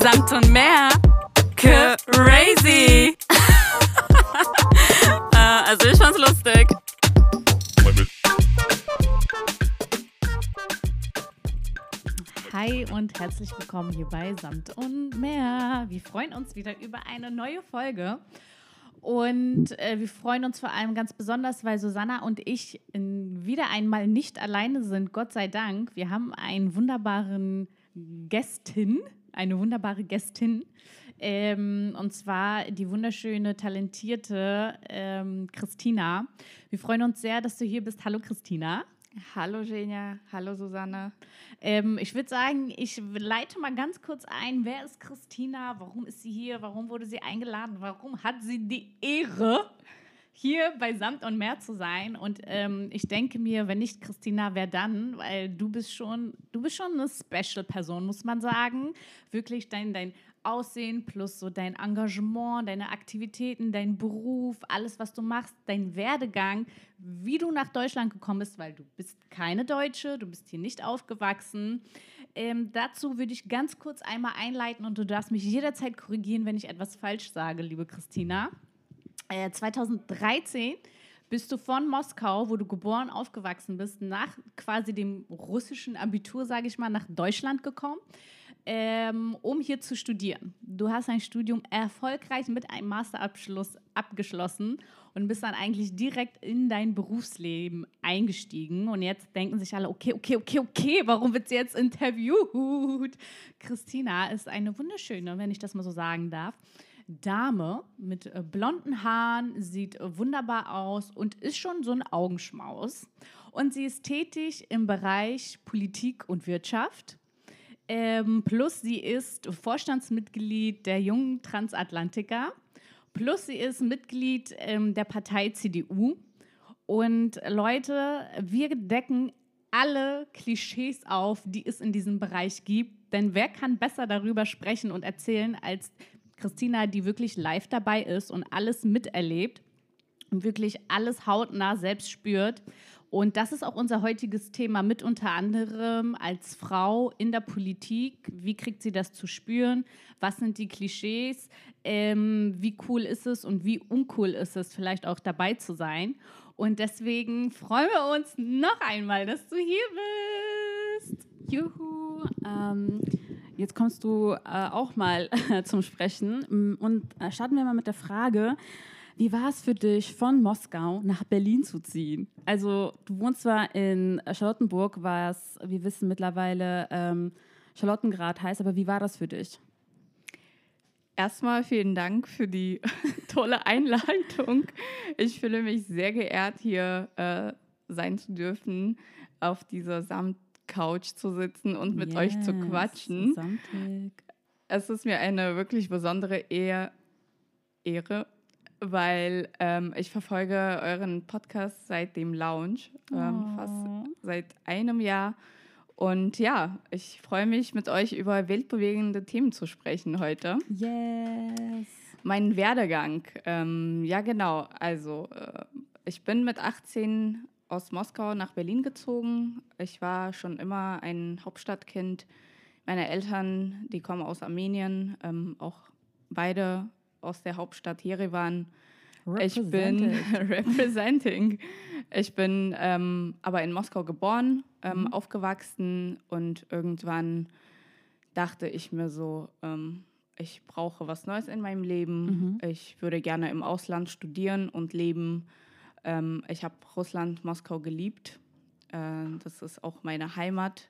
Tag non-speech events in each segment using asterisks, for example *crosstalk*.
Samt und mehr. Crazy. äh, *laughs* also ich fand's lustig. Hi und herzlich willkommen hier bei Samt und mehr. Wir freuen uns wieder über eine neue Folge. Und äh, wir freuen uns vor allem ganz besonders, weil Susanna und ich in, wieder einmal nicht alleine sind, Gott sei Dank. Wir haben einen wunderbaren Gästin, eine wunderbare Gästin. Ähm, und zwar die wunderschöne, talentierte ähm, Christina. Wir freuen uns sehr, dass du hier bist. Hallo Christina. Hallo Genia, hallo Susanne. Ähm, ich würde sagen, ich leite mal ganz kurz ein. Wer ist Christina? Warum ist sie hier? Warum wurde sie eingeladen? Warum hat sie die Ehre, hier bei Samt und Meer zu sein? Und ähm, ich denke mir, wenn nicht Christina, wer dann? Weil du bist schon, du bist schon eine Special-Person, muss man sagen. Wirklich dein, dein Aussehen plus so dein Engagement, deine Aktivitäten, dein Beruf, alles, was du machst, dein Werdegang, wie du nach Deutschland gekommen bist, weil du bist keine Deutsche, du bist hier nicht aufgewachsen. Ähm, dazu würde ich ganz kurz einmal einleiten und du darfst mich jederzeit korrigieren, wenn ich etwas falsch sage, liebe Christina. Äh, 2013 bist du von Moskau, wo du geboren, aufgewachsen bist, nach quasi dem russischen Abitur, sage ich mal, nach Deutschland gekommen ähm, um hier zu studieren. Du hast ein Studium erfolgreich mit einem Masterabschluss abgeschlossen und bist dann eigentlich direkt in dein Berufsleben eingestiegen. Und jetzt denken sich alle, okay, okay, okay, okay, warum wird sie jetzt interviewt? Christina ist eine wunderschöne, wenn ich das mal so sagen darf. Dame mit äh, blonden Haaren, sieht wunderbar aus und ist schon so ein Augenschmaus. Und sie ist tätig im Bereich Politik und Wirtschaft ähm, plus sie ist Vorstandsmitglied der Jungen Transatlantiker. Plus sie ist Mitglied ähm, der Partei CDU. Und Leute, wir decken alle Klischees auf, die es in diesem Bereich gibt. Denn wer kann besser darüber sprechen und erzählen als Christina, die wirklich live dabei ist und alles miterlebt und wirklich alles hautnah selbst spürt. Und das ist auch unser heutiges Thema mit unter anderem als Frau in der Politik. Wie kriegt sie das zu spüren? Was sind die Klischees? Ähm, wie cool ist es und wie uncool ist es, vielleicht auch dabei zu sein? Und deswegen freuen wir uns noch einmal, dass du hier bist. Juhu. Ähm, jetzt kommst du äh, auch mal *laughs* zum Sprechen. Und äh, starten wir mal mit der Frage, wie war es für dich, von Moskau nach Berlin zu ziehen? Also, du wohnst zwar in Charlottenburg, was wir wissen mittlerweile ähm, Charlottengrad heißt, aber wie war das für dich? Erstmal vielen Dank für die *laughs* tolle Einleitung. Ich fühle mich sehr geehrt, hier äh, sein zu dürfen, auf dieser Samtcouch zu sitzen und mit yes, euch zu quatschen. Samtig. Es ist mir eine wirklich besondere Ehr Ehre weil ähm, ich verfolge euren Podcast seit dem Lounge, ähm, oh. fast seit einem Jahr. Und ja, ich freue mich, mit euch über weltbewegende Themen zu sprechen heute. Yes. Mein Werdegang. Ähm, ja, genau. Also, äh, ich bin mit 18 aus Moskau nach Berlin gezogen. Ich war schon immer ein Hauptstadtkind. Meine Eltern, die kommen aus Armenien, ähm, auch beide aus der Hauptstadt Jerewan. Ich bin *laughs* representing. Ich bin ähm, aber in Moskau geboren, ähm, mhm. aufgewachsen und irgendwann dachte ich mir so, ähm, ich brauche was Neues in meinem Leben. Mhm. Ich würde gerne im Ausland studieren und leben. Ähm, ich habe Russland, Moskau geliebt. Äh, das ist auch meine Heimat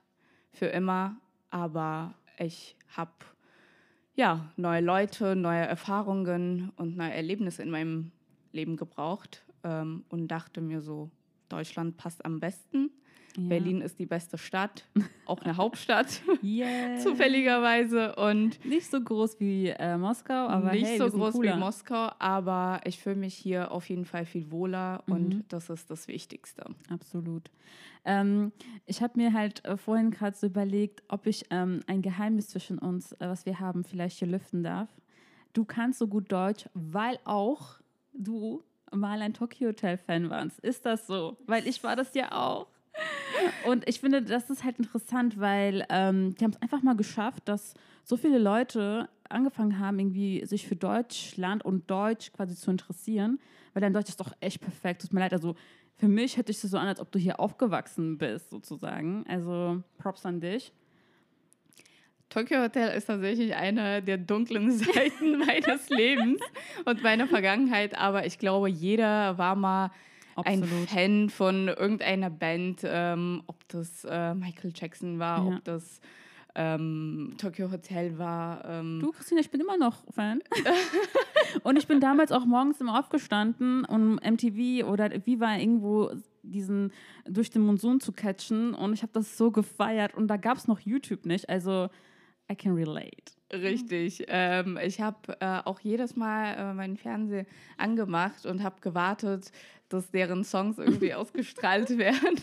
für immer. Aber ich habe ja, neue Leute, neue Erfahrungen und neue Erlebnisse in meinem Leben gebraucht ähm, und dachte mir so, Deutschland passt am besten. Ja. Berlin ist die beste Stadt, auch eine *laughs* Hauptstadt, yeah. zufälligerweise. Und nicht so groß wie äh, Moskau, aber nicht hey, so groß cooler. wie Moskau, aber ich fühle mich hier auf jeden Fall viel wohler mhm. und das ist das Wichtigste. Absolut. Ähm, ich habe mir halt äh, vorhin gerade so überlegt, ob ich ähm, ein Geheimnis zwischen uns, äh, was wir haben, vielleicht hier lüften darf. Du kannst so gut Deutsch, weil auch du mal ein Tokyo Hotel Fan warst. Ist das so? Weil ich war das ja auch. Und ich finde, das ist halt interessant, weil ähm, die haben es einfach mal geschafft, dass so viele Leute angefangen haben, irgendwie sich für Deutschland und Deutsch quasi zu interessieren, weil dein Deutsch ist doch echt perfekt. Tut mir leid, also für mich hätte ich es so an, als ob du hier aufgewachsen bist, sozusagen. Also Props an dich. Tokyo Hotel ist tatsächlich eine der dunklen *laughs* Seiten meines Lebens und meiner Vergangenheit, aber ich glaube, jeder war mal ein Absolut. Fan von irgendeiner Band, ähm, ob das äh, Michael Jackson war, Ja. ob das ähm, Tokyo Hotel war. Ähm, Du, Christina, ich bin immer noch Fan. *laughs* und ich bin damals auch morgens immer aufgestanden, um MTV oder Viva irgendwo diesen durch den Monsun zu catchen. Und ich habe das so gefeiert. Und da gab es noch YouTube nicht. Also, I can relate. Richtig. Ähm, ich habe äh, auch jedes Mal äh, meinen Fernseher angemacht und habe gewartet, dass deren Songs irgendwie *laughs* ausgestrahlt werden.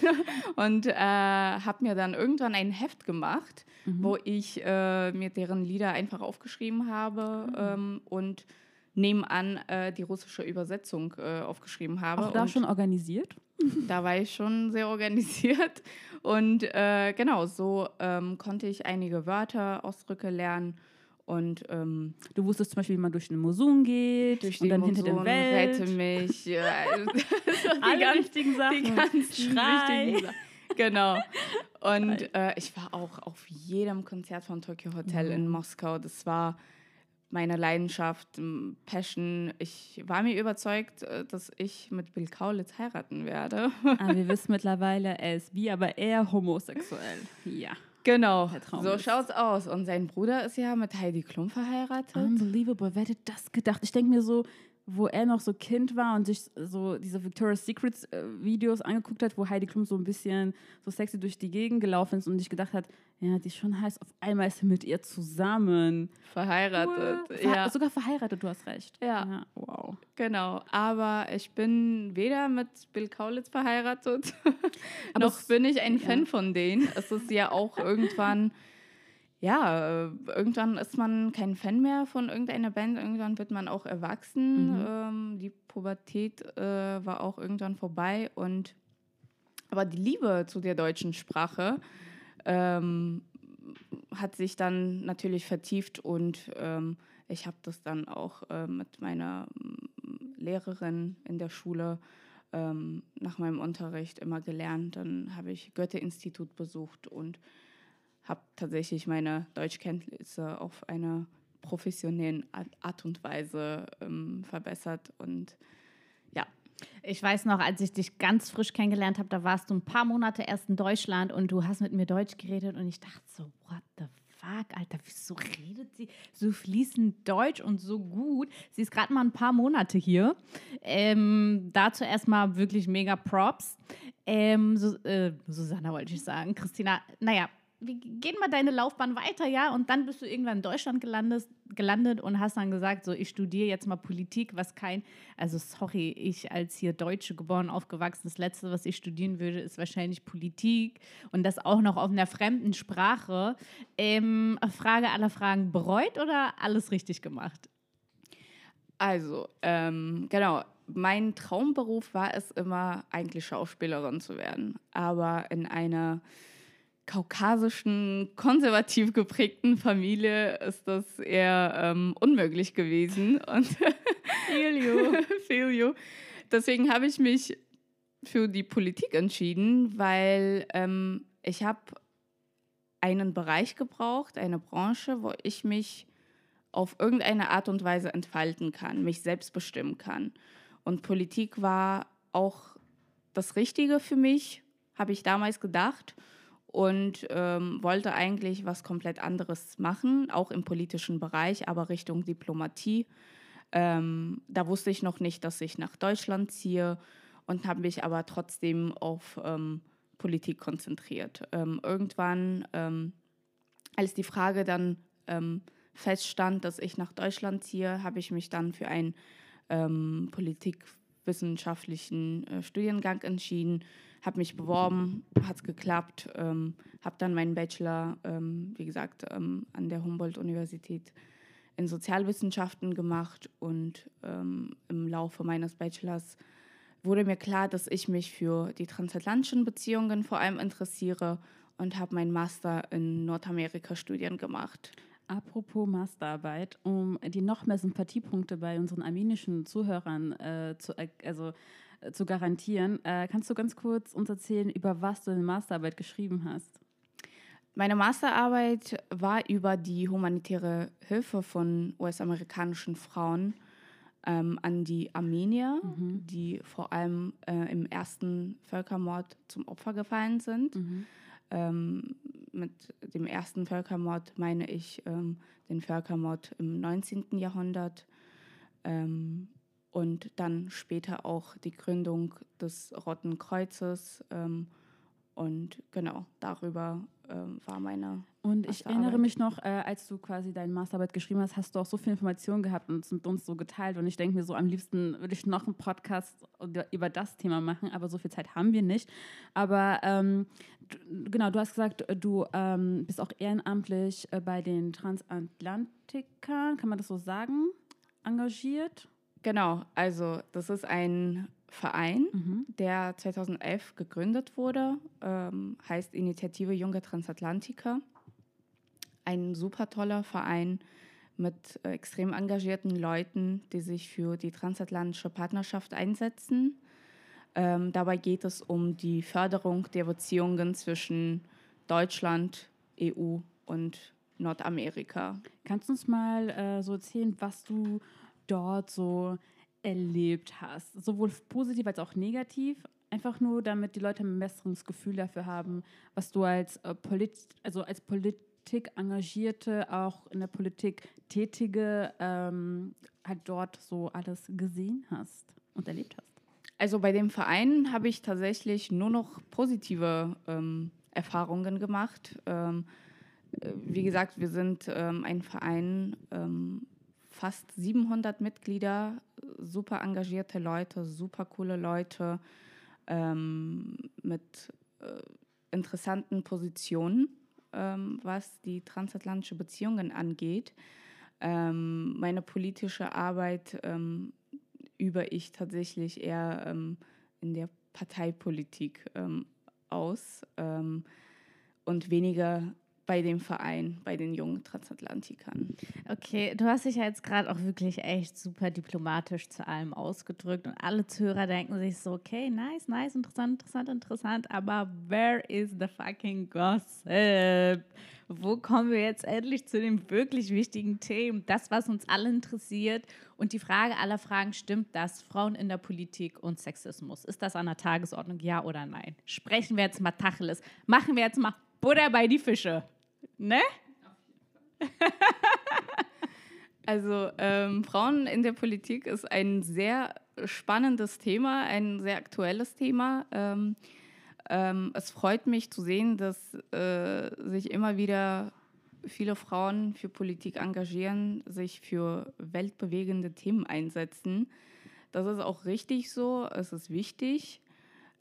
Und äh, habe mir dann irgendwann ein Heft gemacht, wo ich äh, mir deren Lieder einfach aufgeschrieben habe ähm, und nebenan äh, die russische Übersetzung äh, aufgeschrieben habe. Auch da schon organisiert. *laughs* da war ich schon sehr organisiert. Und äh, genau, so ähm, konnte ich einige Wörter, Ausdrücke lernen. Und ähm, Du wusstest zum Beispiel, wie man durch den Monsun geht durch und die dann hinter dem Monsun, Welt. Rette mich. Ja, *laughs* also, die Alle ganz- richtigen Sachen. Die ganzen Schrei. wichtigen Sachen. Genau. Und äh, ich war auch auf jedem Konzert von Tokyo Hotel in Moskau. Das war meine Leidenschaft, Passion. Ich war mir überzeugt, äh, dass ich mit Bill Kaulitz heiraten werde. *laughs* Ah, wir wissen mittlerweile, er ist bi, aber eher homosexuell. Ja. Genau, so ist- schaut's aus. Und sein Bruder ist ja mit Heidi Klum verheiratet. Unbelievable. Wer hätte das gedacht? Ich denke mir so, wo er noch so Kind war und sich so diese Victoria's Secrets äh, Videos angeguckt hat, wo Heidi Klum so ein bisschen so sexy durch die Gegend gelaufen ist und sich gedacht hat, ja, die ist schon heiß, auf einmal ist er mit ihr zusammen. verheiratet. Ver Ja, Sogar verheiratet, du hast recht. Ja. wow. genau. Aber ich bin weder mit Bill Kaulitz verheiratet, *laughs* Aber noch bin ich ein ja. Fan von denen. Es ist ja auch *laughs* irgendwann, ja, äh, irgendwann ist man kein Fan mehr von irgendeiner Band. Irgendwann wird man auch erwachsen. Mhm. Ähm, die Pubertät äh, war auch irgendwann vorbei und aber die Liebe zu der deutschen Sprache ähm, hat sich dann natürlich vertieft und ähm, ich habe das dann auch äh, mit meiner mm, Lehrerin in der Schule ähm, nach meinem Unterricht immer gelernt. Dann habe ich Goethe-Institut besucht und habe tatsächlich meine Deutschkenntnisse auf eine professionelle Art- Art und Weise ähm, verbessert und ja, Ich weiß noch, als ich dich ganz frisch kennengelernt habe, da warst du ein paar Monate erst in Deutschland und du hast mit mir Deutsch geredet und ich dachte so, what the fuck, Alter, wieso redet sie so fließend Deutsch und so gut? Sie ist gerade mal ein paar Monate hier. Ähm, dazu erstmal wirklich mega Props. Ähm, Sus- äh, Susanna wollte ich sagen, Christina, naja, wir gehen mal deine Laufbahn weiter, ja, und dann bist du irgendwann in Deutschland gelandet, gelandet und hast dann gesagt, so, ich studiere jetzt mal Politik, was kein, also sorry, ich als hier Deutsche geboren, aufgewachsen, das Letzte, was ich studieren würde, ist wahrscheinlich Politik und das auch noch auf einer fremden Sprache. Ähm, Frage aller Fragen, bereut oder alles richtig gemacht? Also, ähm, genau, mein Traumberuf war es immer, eigentlich Schauspielerin zu werden. Aber in einer kaukasischen, konservativ geprägten Familie ist das eher ähm, unmöglich gewesen. Und *laughs* *laughs* feel you. Deswegen habe ich mich für die Politik entschieden, weil ähm, ich habe einen Bereich gebraucht, eine Branche, wo ich mich auf irgendeine Art und Weise entfalten kann, mich selbst bestimmen kann. Und Politik war auch das Richtige für mich, habe ich damals gedacht und ähm, wollte eigentlich was komplett anderes machen, auch im politischen Bereich, aber Richtung Diplomatie. Ähm, da wusste ich noch nicht, dass ich nach Deutschland ziehe und habe mich aber trotzdem auf ähm, Politik konzentriert. Ähm, irgendwann, ähm, als die Frage dann ähm, feststand, dass ich nach Deutschland ziehe, habe ich mich dann für einen politikwissenschaftlichen äh, Studiengang entschieden, habe mich beworben, hat es geklappt, ähm, habe dann meinen Bachelor, ähm, wie gesagt, ähm, an der Humboldt-Universität in Sozialwissenschaften gemacht und ähm, im Laufe meines Bachelors wurde mir klar, dass ich mich für die transatlantischen Beziehungen vor allem interessiere und habe meinen Master in Nordamerika-Studien gemacht. Apropos Masterarbeit, um die noch mehr Sympathiepunkte bei unseren armenischen Zuhörern äh, zu, also, zu garantieren, äh, kannst du ganz kurz uns erzählen, über was du deine Masterarbeit geschrieben hast? Meine Masterarbeit war über die humanitäre Hilfe von US-amerikanischen Frauen ähm, an die Armenier, mhm. die vor allem äh, im ersten Völkermord zum Opfer gefallen sind. Mhm. Ähm, mit dem ersten Völkermord meine ich ähm, den Völkermord im 19. Jahrhundert ähm, und dann später auch die Gründung des Roten Kreuzes. Ähm, und genau, darüber ähm, war meine. Und ich erinnere mich noch, äh, als du quasi deine Masterarbeit geschrieben hast, hast du auch so viel Informationen gehabt und es mit uns so geteilt. Und ich denke mir so, am liebsten würde ich noch einen Podcast über das Thema machen, aber so viel Zeit haben wir nicht. Aber ähm, du, genau, du hast gesagt, du ähm, bist auch ehrenamtlich äh, bei den Transatlantikern, kann man das so sagen, engagiert? Genau, also das ist ein Verein, mhm. der 2011 gegründet wurde, ähm, heißt Initiative Junge Transatlantiker. Ein super toller Verein mit äh, extrem engagierten Leuten, die sich für die transatlantische Partnerschaft einsetzen. Ähm, dabei geht es um die Förderung der Beziehungen zwischen Deutschland, EU und Nordamerika. Kannst du uns mal äh, so erzählen, was du dort so erlebt hast, sowohl positiv als auch negativ, einfach nur, damit die Leute ein besseres Gefühl dafür haben, was du als äh, Polit also als Politik engagierte, auch in der Politik tätige, ähm, halt dort so alles gesehen hast und erlebt hast. Also bei dem Verein habe ich tatsächlich nur noch positive ähm, Erfahrungen gemacht. Ähm, äh, wie gesagt, wir sind ähm, ein Verein, ähm, fast 700 Mitglieder, super engagierte Leute, super coole Leute ähm, mit äh, interessanten Positionen, ähm, was die transatlantischen Beziehungen angeht. Ähm, meine politische Arbeit ähm, übe ich tatsächlich eher ähm, in der Parteipolitik ähm, aus und weniger bei dem Verein, bei den jungen Transatlantikern. Okay, du hast dich ja jetzt gerade auch wirklich echt super diplomatisch zu allem ausgedrückt und alle Zuhörer denken sich so, okay, nice, nice, interessant, interessant, interessant, aber where is the fucking gossip? Wo kommen wir jetzt endlich zu den wirklich wichtigen Themen? Das, was uns alle interessiert und die Frage aller Fragen, stimmt das? Frauen in der Politik und Sexismus. Ist das an der Tagesordnung, ja oder nein? Sprechen wir jetzt mal Tacheles. Machen wir jetzt mal Butter bei die Fische. Ne? *laughs* also ähm, Frauen in der Politik ist ein sehr spannendes Thema, ein sehr aktuelles Thema. Ähm, ähm, es freut mich zu sehen, dass äh, sich immer wieder viele Frauen für Politik engagieren, sich für weltbewegende Themen einsetzen. Das ist auch richtig so, es ist wichtig.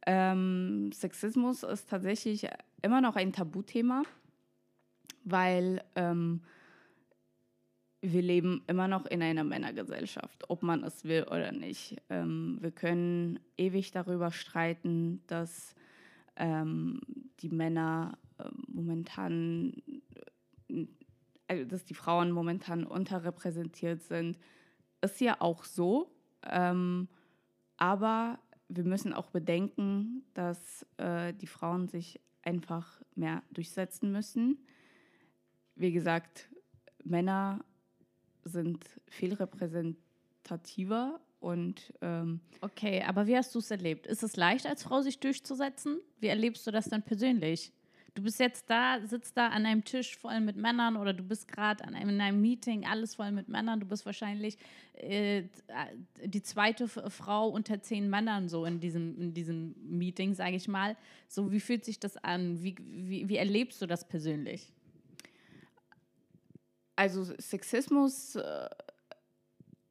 Ähm, Sexismus ist tatsächlich immer noch ein Tabuthema, weil ähm, wir leben immer noch in einer Männergesellschaft, ob man es will oder nicht. Ähm, wir können ewig darüber streiten, dass ähm, die Männer äh, momentan, äh, dass die Frauen momentan unterrepräsentiert sind. Ist ja auch so, ähm, aber wir müssen auch bedenken, dass äh, die Frauen sich einfach mehr durchsetzen müssen. Wie gesagt, Männer sind viel repräsentativer und ähm okay, aber wie hast du es erlebt? Ist es leicht als Frau sich durchzusetzen? Wie erlebst du das dann persönlich? Du bist jetzt da, sitzt da an einem Tisch voll mit Männern oder du bist gerade in einem Meeting, alles voll mit Männern. Du bist wahrscheinlich äh, die zweite Frau unter zehn Männern so in diesem, in diesem Meeting, sage ich mal. So, wie fühlt sich das an? Wie, wie, wie erlebst du das persönlich? Also Sexismus äh,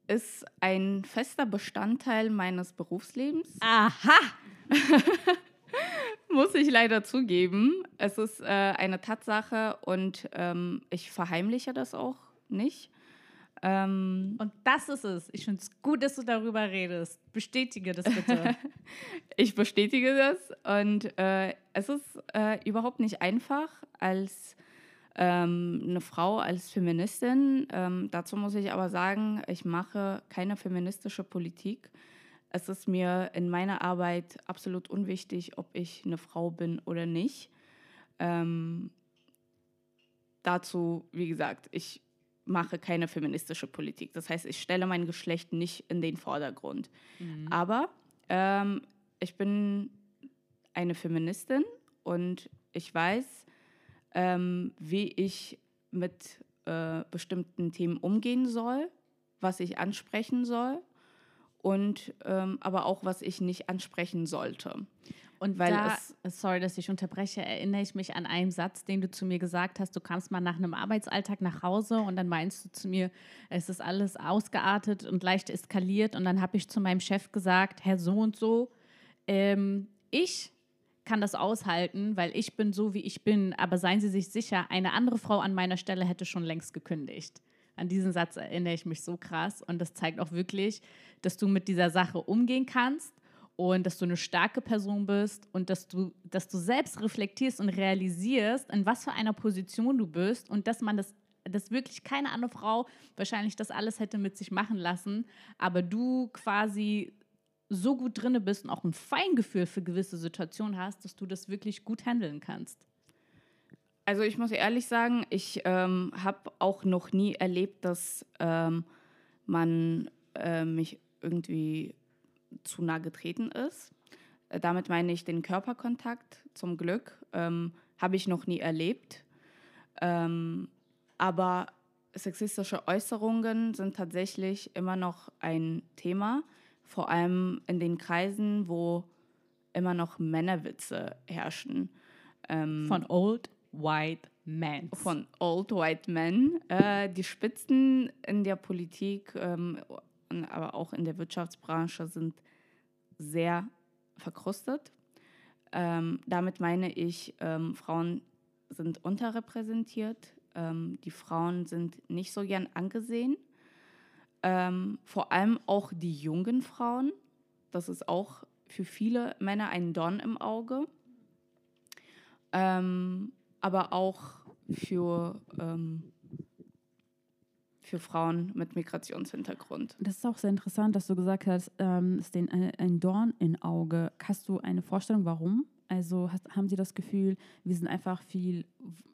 ist ein fester Bestandteil meines Berufslebens. Aha! *laughs* Muss ich leider zugeben. Es ist äh, eine Tatsache und ähm, ich verheimliche das auch nicht. Ähm, Und das ist es. Ich finde es gut, dass du darüber redest. Bestätige das bitte. *laughs* ich bestätige das und äh, es ist äh, überhaupt nicht einfach als ähm, eine Frau, als Feministin. Ähm, dazu muss ich aber sagen, ich mache keine feministische Politik. Es ist mir in meiner Arbeit absolut unwichtig, ob ich eine Frau bin oder nicht. Ähm, dazu, wie gesagt, ich mache keine feministische Politik. Das heißt, ich stelle mein Geschlecht nicht in den Vordergrund. Aber ähm, ich bin eine Feministin und ich weiß, ähm, wie ich mit äh, bestimmten Themen umgehen soll, was ich ansprechen soll und ähm, aber auch, was ich nicht ansprechen sollte. Und Weil da, es- sorry, dass ich unterbreche, erinnere ich mich an einen Satz, den du zu mir gesagt hast. Du kamst mal nach einem Arbeitsalltag nach Hause und dann meinst du zu mir, es ist alles ausgeartet und leicht eskaliert. Und dann habe ich zu meinem Chef gesagt, Herr so und so, ähm, ich kann das aushalten, weil ich bin so, wie ich bin. Aber seien Sie sich sicher, eine andere Frau an meiner Stelle hätte schon längst gekündigt. An diesen Satz erinnere ich mich so krass. Und das zeigt auch wirklich, dass du mit dieser Sache umgehen kannst und dass du eine starke Person bist und dass du, dass du selbst reflektierst und realisierst, in was für einer Position du bist und dass man das, dass wirklich keine andere Frau wahrscheinlich das alles hätte mit sich machen lassen, aber du quasi so gut drinne bist und auch ein Feingefühl für gewisse Situationen hast, dass du das wirklich gut handeln kannst. Also ich muss ehrlich sagen, ich ähm, habe auch noch nie erlebt, dass ähm, man äh, mich irgendwie zu nah getreten ist. Äh, damit meine ich den Körperkontakt. Zum Glück ähm, habe ich noch nie erlebt. Ähm, aber sexistische Äußerungen sind tatsächlich immer noch ein Thema, vor allem in den Kreisen, wo immer noch Männerwitze herrschen. Ähm, Von Old White Men. von Old White Men. Äh, die Spitzen in der Politik, ähm, aber auch in der Wirtschaftsbranche sind sehr verkrustet. Ähm, damit meine ich, ähm, Frauen sind unterrepräsentiert. Ähm, die Frauen sind nicht so gern angesehen. Ähm, vor allem auch die jungen Frauen. Das ist auch für viele Männer ein Dorn im Auge. Ähm, aber auch für, ähm, für Frauen mit Migrationshintergrund. Das ist auch sehr interessant, dass du gesagt hast, ähm, es ist denen ein, ein Dorn im Auge. Hast du eine Vorstellung, warum? Also hast, haben sie das Gefühl, wir sind einfach viel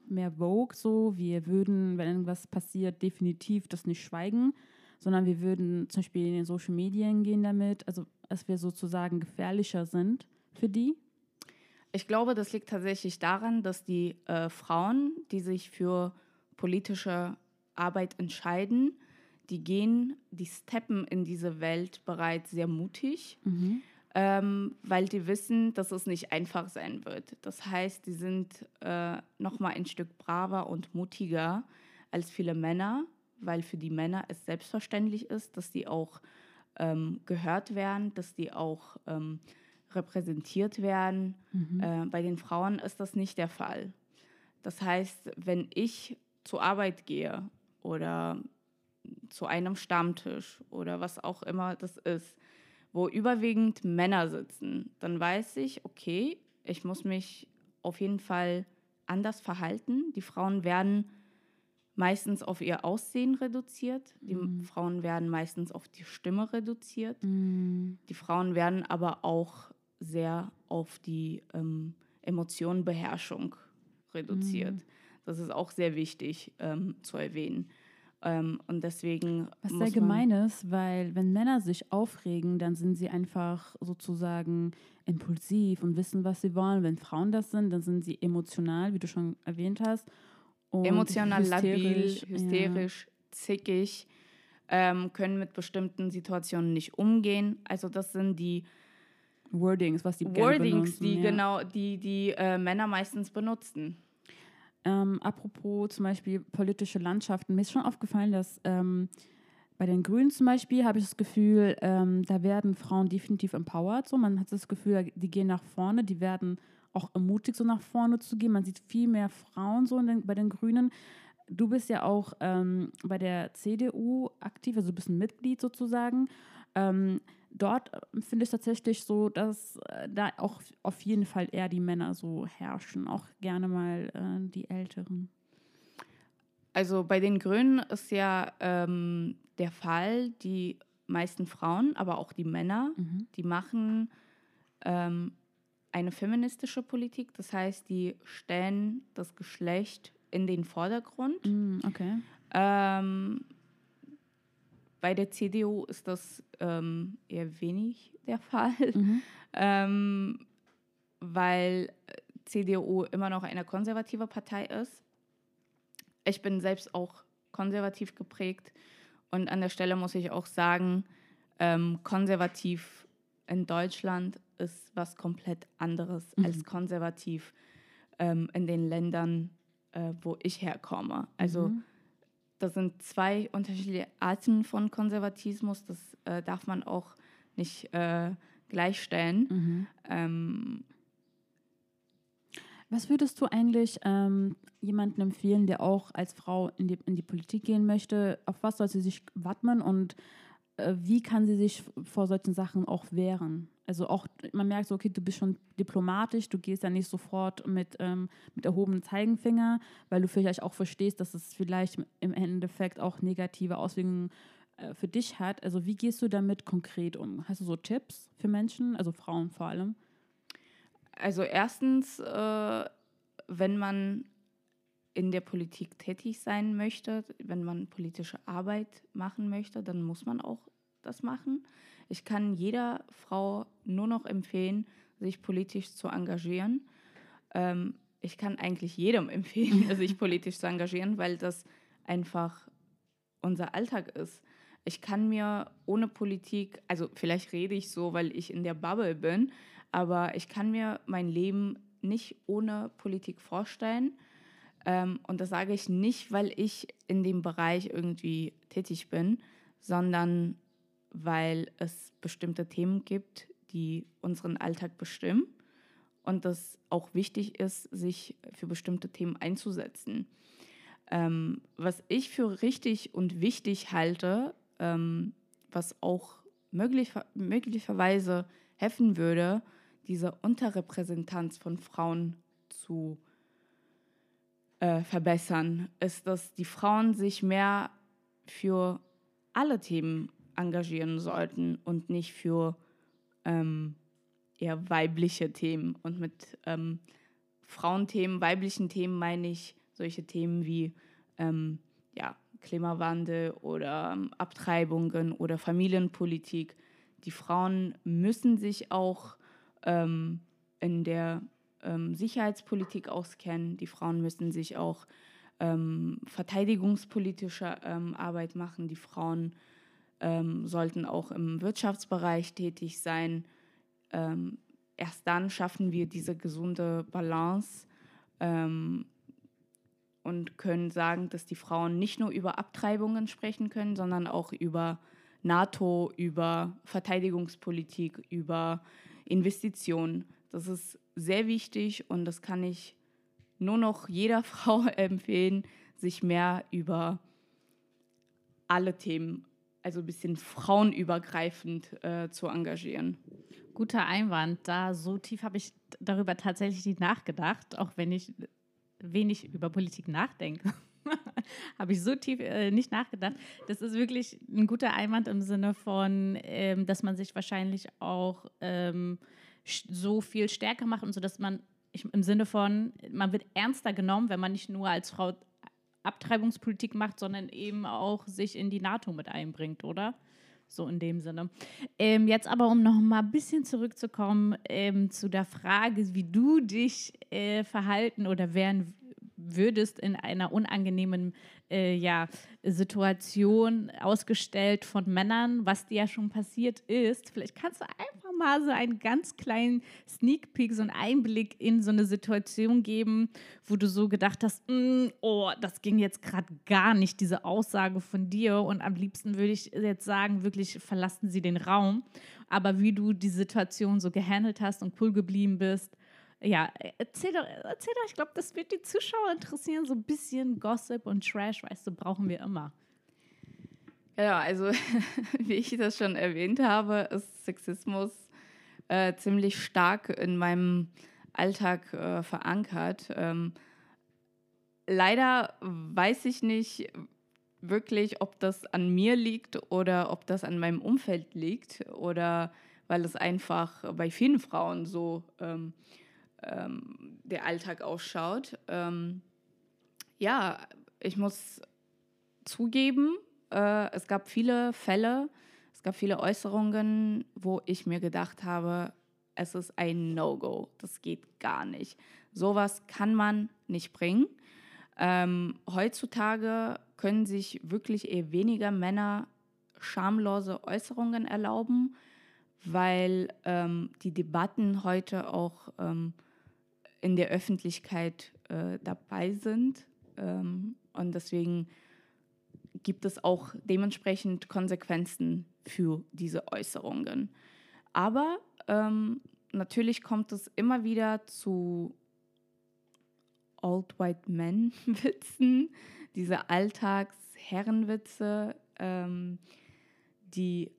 mehr Vogue so, wir würden, wenn irgendwas passiert, definitiv das nicht schweigen, sondern wir würden zum Beispiel in den Social Medien gehen damit, also dass wir sozusagen gefährlicher sind für die? Ich glaube, das liegt tatsächlich daran, dass die äh, Frauen, die sich für politische Arbeit entscheiden, die gehen, die steppen in diese Welt bereits sehr mutig, ähm, weil die wissen, dass es nicht einfach sein wird. Das heißt, die sind äh, noch mal ein Stück braver und mutiger als viele Männer, weil für die Männer es selbstverständlich ist, dass die auch ähm, gehört werden, dass die auch ähm, repräsentiert werden. Äh, bei den Frauen ist das nicht der Fall. Das heißt, wenn ich zur Arbeit gehe oder zu einem Stammtisch oder was auch immer das ist, wo überwiegend Männer sitzen, dann weiß ich, okay, ich muss mich auf jeden Fall anders verhalten. Die Frauen werden meistens auf ihr Aussehen reduziert, die Frauen werden meistens auf die Stimme reduziert, die Frauen werden aber auch sehr auf die ähm, Emotionenbeherrschung reduziert. Das ist auch sehr wichtig ähm, zu erwähnen. Ähm, und deswegen Was sehr gemein ist, weil wenn Männer sich aufregen, dann sind sie einfach sozusagen impulsiv und wissen, was sie wollen. Wenn Frauen das sind, dann sind sie emotional, wie du schon erwähnt hast. Emotional labil, hysterisch, ja. hysterisch, zickig, ähm, können mit bestimmten Situationen nicht umgehen. Also das sind die Wordings, was die Wordings, die ja. genau die die äh, Männer meistens benutzen. Ähm, apropos zum Beispiel politische Landschaften, mir ist schon aufgefallen, dass ähm, bei den Grünen zum Beispiel habe ich das Gefühl, ähm, da werden Frauen definitiv empowered. So. Man hat das Gefühl, die gehen nach vorne, die werden auch ermutigt, so nach vorne zu gehen. Man sieht viel mehr Frauen so in den, bei den Grünen. du bist ja auch ähm, bei der CDU aktiv, also du bist ein Mitglied sozusagen. Dort äh, finde ich tatsächlich so, dass äh, da auch auf jeden Fall eher die Männer so herrschen, auch gerne mal äh, die Älteren. Also bei den Grünen ist ja ähm, der Fall, die meisten Frauen, aber auch die Männer, Mhm. die machen ähm, eine feministische Politik. Das heißt, die stellen das Geschlecht in den Vordergrund. Mm, okay. Ähm, bei der CDU ist das ähm, eher wenig der Fall, Mhm. *laughs* ähm, weil äh, CDU immer noch eine konservative Partei ist. Ich bin selbst auch konservativ geprägt und an der Stelle muss ich auch sagen, ähm, konservativ in Deutschland ist was komplett anderes Mhm. als konservativ ähm, in den Ländern, äh, wo ich herkomme. Also Mhm. Das sind zwei unterschiedliche Arten von Konservatismus. Das äh, darf man auch nicht äh, gleichstellen. Mhm. Ähm, Was würdest du eigentlich ähm, jemandem empfehlen, der auch als Frau in die, in die Politik gehen möchte? Auf was soll sie sich wappnen und äh, wie kann sie sich vor solchen Sachen auch wehren? Also auch, man merkt so, okay, du bist schon diplomatisch, du gehst ja nicht sofort mit, ähm, mit erhobenem Zeigenfinger, weil du vielleicht auch verstehst, dass es vielleicht im Endeffekt auch negative Auswirkungen äh, für dich hat. Also wie gehst du damit konkret um? Hast du so Tipps für Menschen, also Frauen vor allem? also erstens, äh, wenn man in der Politik tätig sein möchte, wenn man politische Arbeit machen möchte, dann muss man auch das machen. Ich kann jeder Frau nur noch empfehlen, sich politisch zu engagieren. Ähm, ich kann eigentlich jedem *laughs* empfehlen, sich politisch zu engagieren, weil das einfach unser Alltag ist. Ich kann mir ohne Politik, also vielleicht rede ich so, weil ich in der Bubble bin, aber ich kann mir mein Leben nicht ohne Politik vorstellen. Ähm, und das sage ich nicht, weil ich in dem Bereich irgendwie tätig bin, sondern weil es bestimmte Themen gibt, die unseren Alltag bestimmen und das auch wichtig ist, sich für bestimmte Themen einzusetzen. Ähm, was ich für richtig und wichtig halte, ähm, was auch möglich, möglicherweise helfen würde, diese Unterrepräsentanz von Frauen zu äh, verbessern, ist, dass die Frauen sich mehr für alle Themen engagieren sollten und nicht für ähm, eher weibliche Themen. Und mit ähm, Frauenthemen, weiblichen Themen meine ich solche Themen wie ähm, ja, Klimawandel oder ähm, Abtreibungen oder Familienpolitik. Die Frauen müssen sich auch ähm, in der ähm, Sicherheitspolitik auskennen. Die Frauen müssen sich auch verteidigungspolitische Arbeit machen. Die Frauen ähm, sollten auch im Wirtschaftsbereich tätig sein. Ähm, erst dann schaffen wir diese gesunde Balance ähm, und können sagen, dass die Frauen nicht nur über Abtreibungen sprechen können, sondern auch über NATO, über Verteidigungspolitik, über Investitionen. Das ist sehr wichtig und das kann ich nur noch jeder *laughs* Frau empfehlen, sich mehr über alle Themen, also ein bisschen frauenübergreifend äh, zu engagieren. Guter Einwand. Da so tief habe ich darüber tatsächlich nicht nachgedacht, auch wenn ich wenig über Politik nachdenke. *laughs* habe ich so tief äh, nicht nachgedacht. Das ist wirklich ein guter Einwand im Sinne von, ähm, dass man sich wahrscheinlich auch ähm, so viel stärker macht und so, dass man ich, im Sinne von, man wird ernster genommen, wenn man nicht nur als Frau Abtreibungspolitik macht, sondern eben auch sich in die NATO mit einbringt, oder? So in dem Sinne. Ähm, jetzt aber, um noch mal ein bisschen zurückzukommen ähm, zu der Frage, wie du dich äh, verhalten oder wehren würdest in einer unangenehmen äh, ja, Situation ausgestellt von Männern, was dir ja schon passiert ist. Vielleicht kannst du einfach mal so einen ganz kleinen Sneak Peek, so einen Einblick in so eine Situation geben, wo du so gedacht hast, mm, oh, das ging jetzt gerade gar nicht, diese Aussage von dir. Und am liebsten würde ich jetzt sagen, wirklich verlassen sie den Raum. Aber wie du die Situation so gehandelt hast und cool geblieben bist, Ja, erzähl doch, erzähl doch, ich glaube, das wird die Zuschauer interessieren. So ein bisschen Gossip und Trash, weißt du, brauchen wir immer. Ja, also *laughs* wie ich das schon erwähnt habe, ist Sexismus äh, ziemlich stark in meinem Alltag äh, verankert. Ähm, leider weiß ich nicht wirklich, ob das an mir liegt oder ob das an meinem Umfeld liegt oder weil es einfach bei vielen Frauen so ähm, ähm, der Alltag ausschaut. Ähm, ja, ich muss zugeben, äh, es gab viele Fälle, es gab viele Äußerungen, wo ich mir gedacht habe, es ist ein No-Go, das geht gar nicht. Sowas kann man nicht bringen. Ähm, heutzutage können sich wirklich eher weniger Männer schamlose Äußerungen erlauben, weil ähm, die Debatten heute auch ähm, in der Öffentlichkeit äh, dabei sind. Ähm, und deswegen gibt es auch dementsprechend Konsequenzen für diese Äußerungen. Aber ähm, natürlich kommt es immer wieder zu Old White Men *laughs* Witzen, diese Alltagsherrenwitze, ähm, die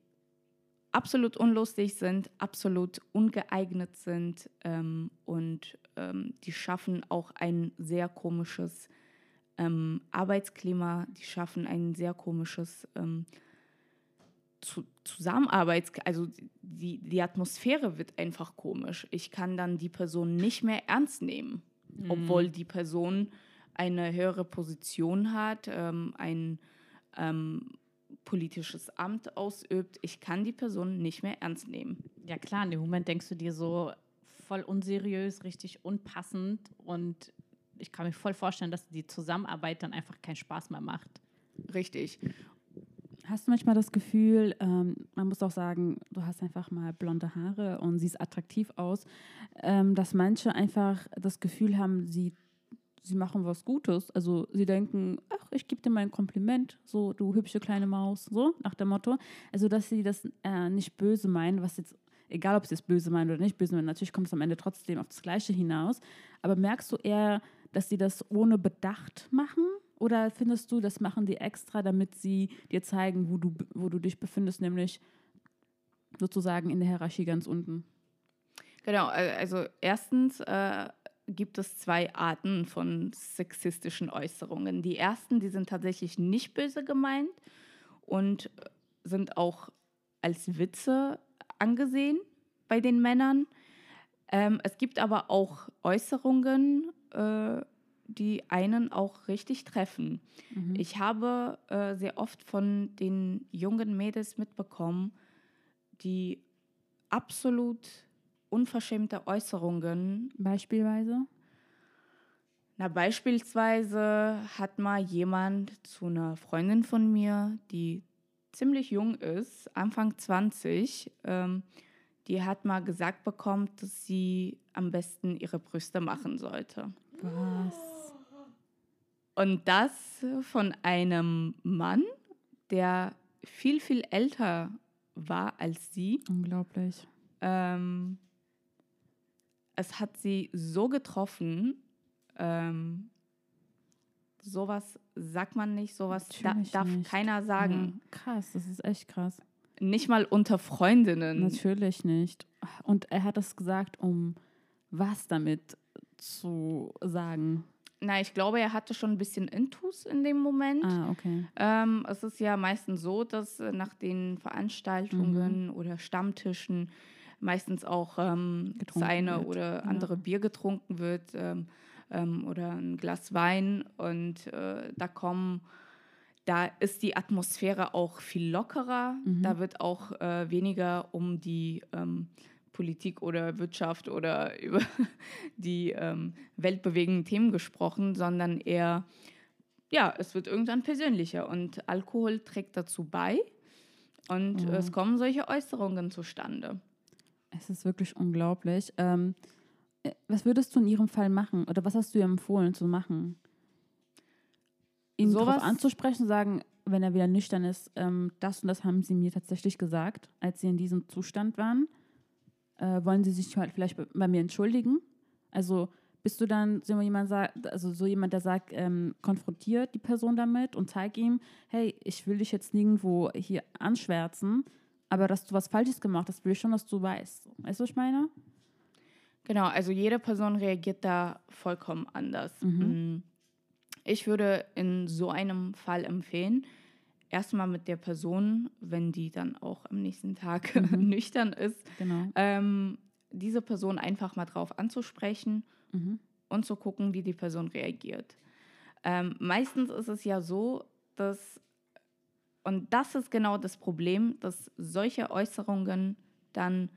absolut unlustig sind, absolut ungeeignet sind ähm, und ähm, die schaffen auch ein sehr komisches ähm, Arbeitsklima, die schaffen ein sehr komisches ähm, zu, Zusammenarbeits, also die, die Atmosphäre wird einfach komisch. Ich kann dann die Person nicht mehr ernst nehmen, mhm. obwohl die Person eine höhere Position hat, ähm, ein ähm, politisches Amt ausübt. Ich kann die Person nicht mehr ernst nehmen. Ja klar, in dem Moment denkst du dir so voll unseriös, richtig unpassend und ich kann mir voll vorstellen, dass die Zusammenarbeit dann einfach keinen Spaß mehr macht. Richtig. Hast du manchmal das Gefühl, ähm, man muss auch sagen, du hast einfach mal blonde Haare und siehst attraktiv aus, ähm, dass manche einfach das Gefühl haben, sie, sie machen was Gutes. Also sie denken, ach, ich gebe dir mal ein Kompliment, so du hübsche kleine Maus, so nach dem Motto. Also dass sie das äh, nicht böse meinen, was jetzt egal ob sie es böse meinen oder nicht böse meinen, natürlich kommt es am Ende trotzdem auf das Gleiche hinaus. Aber merkst du eher, dass sie das ohne Bedacht machen? Oder findest du, das machen die extra, damit sie dir zeigen, wo du, wo du dich befindest, nämlich sozusagen in der Hierarchie ganz unten? Genau, also erstens äh, gibt es zwei Arten von sexistischen Äußerungen. Die ersten, die sind tatsächlich nicht böse gemeint und sind auch als Witze angesehen bei den Männern. Ähm, es gibt aber auch Äußerungen, äh, die einen auch richtig treffen. Mhm. Ich habe äh, sehr oft von den jungen Mädels mitbekommen, die absolut unverschämte Äußerungen. Beispielsweise? Na, beispielsweise hat mal jemand zu einer Freundin von mir, die ziemlich jung ist, Anfang 20, ähm, die hat mal gesagt bekommen, dass sie am besten ihre Brüste machen sollte. Was? Und das von einem Mann, der viel, viel älter war als sie. Unglaublich. Ähm, es hat sie so getroffen, ähm, sowas sagt man nicht, sowas da, darf nicht. keiner sagen. Ja, krass, das ist echt krass. Nicht mal unter Freundinnen. Natürlich nicht. Und er hat das gesagt, um was damit zu sagen? Na, ich glaube, er hatte schon ein bisschen Intus in dem Moment. Ah, okay. Ähm, es ist ja meistens so, dass äh, nach den Veranstaltungen mhm. oder Stammtischen meistens auch ähm, das eine wird. oder andere ja. Bier getrunken wird. Ähm, ähm, oder ein Glas Wein und äh, da kommen, da ist die Atmosphäre auch viel lockerer. Mhm. Da wird auch äh, weniger um die ähm, Politik oder Wirtschaft oder *laughs* über die ähm, weltbewegenden Themen gesprochen, sondern eher, ja, es wird irgendwann persönlicher und Alkohol trägt dazu bei und oh. es kommen solche Äußerungen zustande. Es ist wirklich unglaublich. Ähm, äh, was würdest du in ihrem Fall machen? Oder was hast du ihr empfohlen zu machen? Ihn so darauf anzusprechen, sagen, wenn er wieder nüchtern ist, ähm, das und das haben sie mir tatsächlich gesagt, als sie in diesem Zustand waren. Äh, wollen sie sich halt vielleicht bei mir entschuldigen? Also bist du dann so jemand, also so jemand, der sagt, ähm, konfrontiert die Person damit und zeig ihm, hey, ich will dich jetzt nirgendwo hier anschwärzen, aber dass du was Falsches gemacht hast, will ich schon, dass du weißt. Weißt du, was ich meine? Genau, also jede Person reagiert da vollkommen anders. Mhm. Ich würde in so einem Fall empfehlen, erstmal mit der Person, wenn die dann auch am nächsten Tag mhm. *laughs* nüchtern ist, genau. ähm, diese Person einfach mal drauf anzusprechen Mhm. und zu gucken, wie die Person reagiert. Ähm, meistens ist es ja so, dass, und das ist genau das Problem, dass solche Äußerungen dann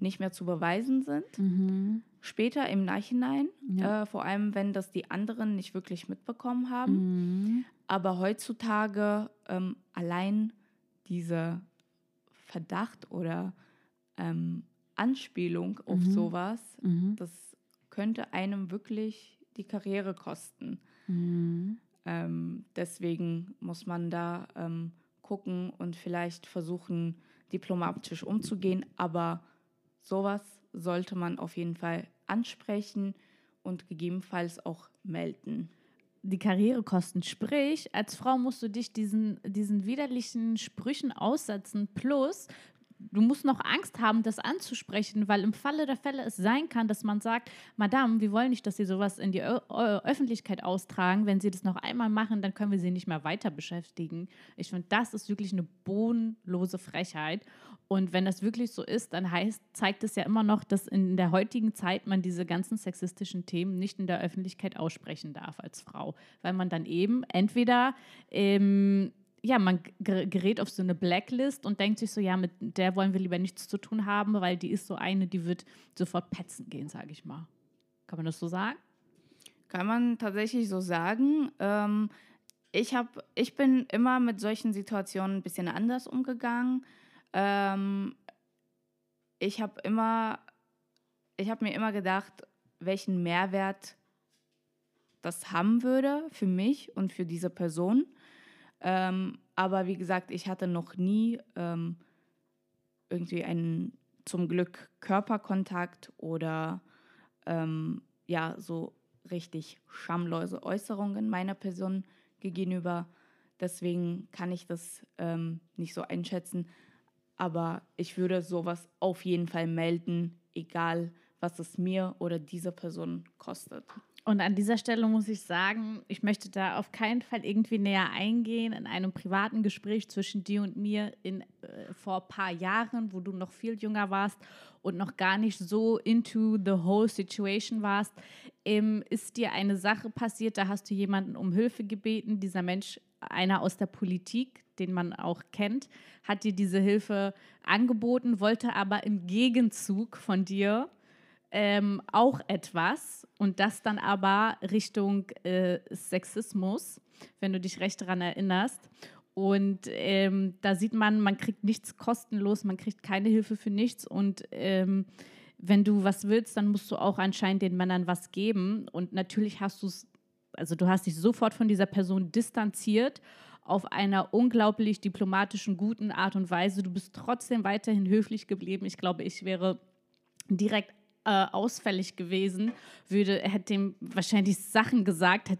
nicht mehr zu beweisen sind. Mhm. Später im Nachhinein, Ja. äh, vor allem wenn das die anderen nicht wirklich mitbekommen haben. Mhm. Aber heutzutage ähm, allein dieser Verdacht oder ähm, Anspielung auf Mhm. sowas, Mhm. das könnte einem wirklich die Karriere kosten. Mhm. Ähm, deswegen muss man da ähm, gucken und vielleicht versuchen, diplomatisch umzugehen. Aber sowas sollte man auf jeden Fall ansprechen und gegebenenfalls auch melden. die Karrierekosten. Sprich, als Frau musst du dich diesen, diesen widerlichen Sprüchen aussetzen. Plus, du musst noch Angst haben, das anzusprechen, weil im Falle der Fälle es sein kann, dass man sagt, Madame, wir wollen nicht, dass Sie sowas in die Ö Ö Öffentlichkeit austragen. Wenn Sie das noch einmal machen, dann können wir Sie nicht mehr weiter beschäftigen. Ich finde, das ist wirklich eine bodenlose Frechheit. Und wenn das wirklich so ist, dann heißt, zeigt es ja immer noch, dass in der heutigen Zeit man diese ganzen sexistischen Themen nicht in der Öffentlichkeit aussprechen darf als Frau, weil man dann eben entweder ähm, ja, man ger- gerät auf so eine Blacklist und denkt sich so, ja, mit der wollen wir lieber nichts zu tun haben, weil die ist so eine, die wird sofort petzen gehen, sage ich mal. Kann man das so sagen? Kann man tatsächlich so sagen. Ähm, ich, hab, ich bin immer mit solchen Situationen ein bisschen anders umgegangen. Ähm, ich habe immer, ich habe mir immer gedacht, welchen Mehrwert das haben würde für mich und für diese Person. Ähm, aber wie gesagt, ich hatte noch nie ähm, irgendwie einen zum Glück Körperkontakt oder ähm, ja, so richtig schamlose Äußerungen meiner Person gegenüber. Deswegen kann ich das ähm, nicht so einschätzen. Aber ich würde sowas auf jeden Fall melden, egal was es mir oder dieser Person kostet. Und an dieser Stelle muss ich sagen, ich möchte da auf keinen Fall irgendwie näher eingehen in einem privaten Gespräch zwischen dir und mir in, äh, vor ein paar Jahren, wo du noch viel jünger warst und noch gar nicht so into the whole situation warst. Ähm, ist dir eine Sache passiert, da hast du jemanden um Hilfe gebeten, dieser Mensch, einer aus der Politik, den man auch kennt, hat dir diese Hilfe angeboten, wollte aber im Gegenzug von dir ähm, auch etwas und das dann aber Richtung äh, Sexismus, wenn du dich recht daran erinnerst. Und ähm, da sieht man, man kriegt nichts kostenlos, man kriegt keine Hilfe für nichts und ähm, wenn du was willst, dann musst du auch anscheinend den Männern was geben. Und natürlich hast du es, also du hast dich sofort von dieser Person distanziert auf einer unglaublich diplomatischen, guten Art und Weise. Du bist trotzdem weiterhin höflich geblieben. Ich glaube, ich wäre direkt äh, ausfällig gewesen, würde, hätte ihm wahrscheinlich Sachen gesagt,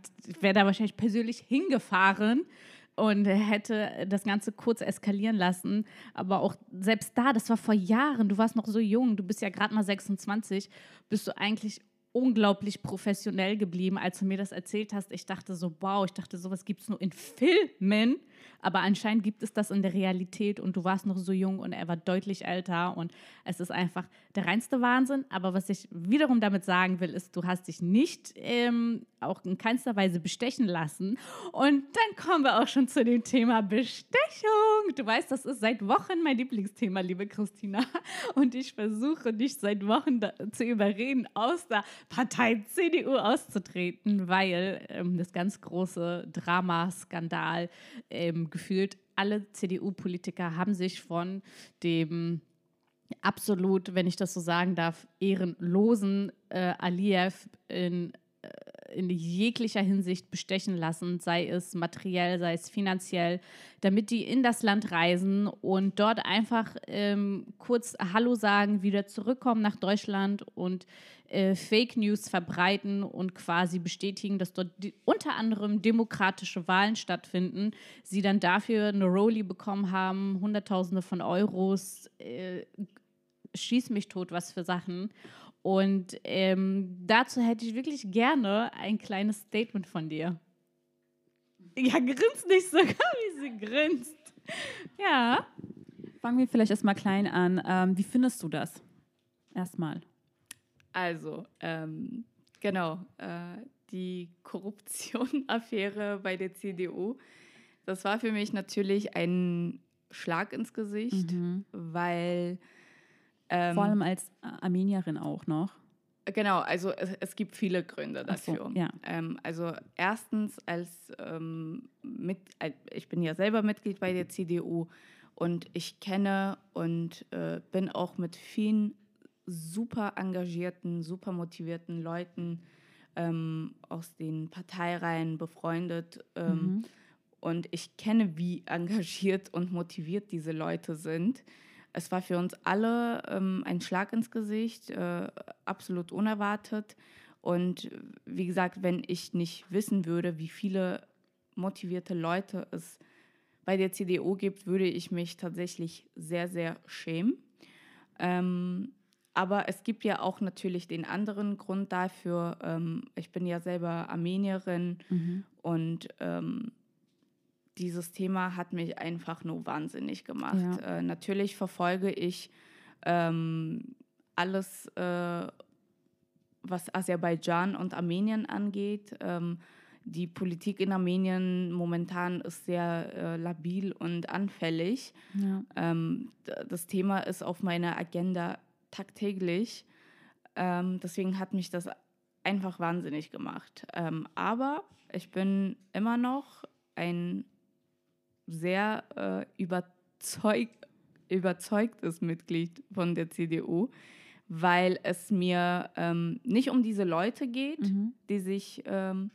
wäre da wahrscheinlich persönlich hingefahren und hätte das Ganze kurz eskalieren lassen. Aber auch selbst da, das war vor Jahren, du warst noch so jung, du bist ja gerade mal 26, bist du eigentlich unglaublich professionell geblieben, als du mir das erzählt hast. Ich dachte so, wow, ich dachte, sowas gibt es nur in Filmen, aber anscheinend gibt es das in der Realität und du warst noch so jung und er war deutlich älter und es ist einfach der reinste Wahnsinn. Aber was ich wiederum damit sagen will, ist, du hast dich nicht ähm, auch in keinster Weise bestechen lassen. Und dann kommen wir auch schon zu dem Thema Bestechung. Du weißt, das ist seit Wochen mein Lieblingsthema, liebe Christina. Und ich versuche dich seit Wochen zu überreden, aus der Partei CDU auszutreten, weil ähm, das ganz große Dramaskandal ähm, gefühlt alle CDU-Politiker haben sich von dem absolut, wenn ich das so sagen darf, ehrenlosen äh, Aliyev in, in jeglicher Hinsicht bestechen lassen, sei es materiell, sei es finanziell, damit die in das Land reisen und dort einfach ähm, kurz Hallo sagen, wieder zurückkommen nach Deutschland und äh, Fake News verbreiten und quasi bestätigen, dass dort unter anderem demokratische Wahlen stattfinden. Sie dann dafür eine Rolli bekommen haben, Hunderttausende von Euros, äh, schieß mich tot, was für Sachen. Und ähm, dazu hätte ich wirklich gerne ein kleines Statement von dir. Ja, grinst nicht so, wie sie grinst. Ja. Fangen wir vielleicht erstmal klein an. Ähm, wie findest du das? Erstmal. Also, ähm, genau, äh, die Korruption-Affäre bei der CDU, das war für mich natürlich ein Schlag ins Gesicht, Mhm. weil. Ähm, Vor allem als Armenierin auch noch. Genau, also es, es gibt viele Gründe Ach so, dafür. ja. ähm, also erstens als ähm, mit, äh, ich bin ja selber Mitglied bei der CDU und ich kenne und äh, bin auch mit vielen super engagierten, super motivierten Leuten ähm, aus den Parteireihen befreundet. Ähm, Mhm. und ich kenne, wie *laughs* engagiert und motiviert diese Leute sind. Es war für uns alle ähm, ein Schlag ins Gesicht, äh, absolut unerwartet. Und wie gesagt, wenn ich nicht wissen würde, wie viele motivierte Leute es bei der CDU gibt, würde ich mich tatsächlich sehr, sehr schämen. Ähm, aber es gibt ja auch natürlich den anderen Grund dafür. Ähm, ich bin ja selber Armenierin Mhm. und ähm, dieses Thema hat mich einfach nur wahnsinnig gemacht. Ja. Äh, natürlich verfolge ich ähm, alles, äh, was Aserbaidschan und Armenien angeht. Ähm, die Politik in Armenien momentan ist sehr äh, labil und anfällig. Ja. Ähm, das Thema ist auf meiner Agenda tagtäglich. Ähm, deswegen hat mich das einfach wahnsinnig gemacht. Ähm, aber ich bin immer noch ein sehr äh, überzeug überzeugtes Mitglied von der CDU, weil es mir ähm, nicht um diese Leute geht, Mhm. die sich ähm,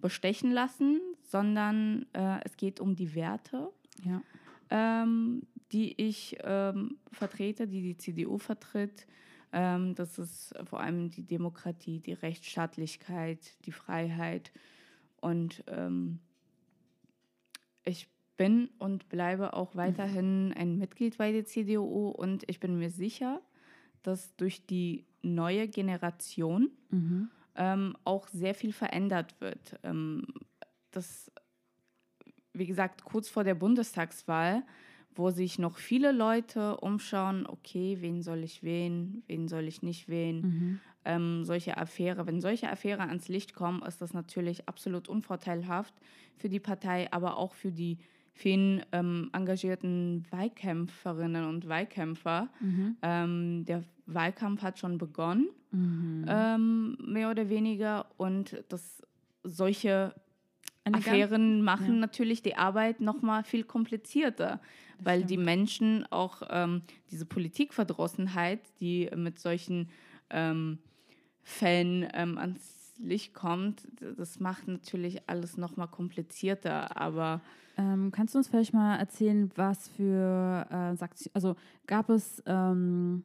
bestechen lassen, sondern äh, es geht um die Werte ja. ähm, die ich ähm, vertrete, die die CDU vertritt. Ähm, das ist vor allem die Demokratie, die Rechtsstaatlichkeit, die Freiheit. Und ähm, ich bin und bleibe auch weiterhin ein Mitglied bei der CDU und ich bin mir sicher, dass durch die neue Generation Mhm. ähm, auch sehr viel verändert wird. Ähm, das, wie gesagt, kurz vor der Bundestagswahl, wo sich noch viele Leute umschauen, okay, wen soll ich wählen, wen soll ich nicht wählen. Mhm. Ähm, solche Affäre, wenn solche Affäre ans Licht kommen, ist das natürlich absolut unvorteilhaft für die Partei, aber auch für die vielen ähm, engagierten Wahlkämpferinnen und Wahlkämpfer. Mhm. Ähm, der Wahlkampf hat schon begonnen Mhm. ähm, mehr oder weniger. Und das, solche Eine ganz- Affären machen ja. natürlich die Arbeit noch mal viel komplizierter, weil die stimmt. Menschen auch ähm, diese Politikverdrossenheit, die mit solchen ähm, Fällen ähm, Licht kommt, das macht natürlich alles noch mal komplizierter. Aber Ähm, kannst du uns vielleicht mal erzählen, was für äh, Sanktionen, also gab es, ähm,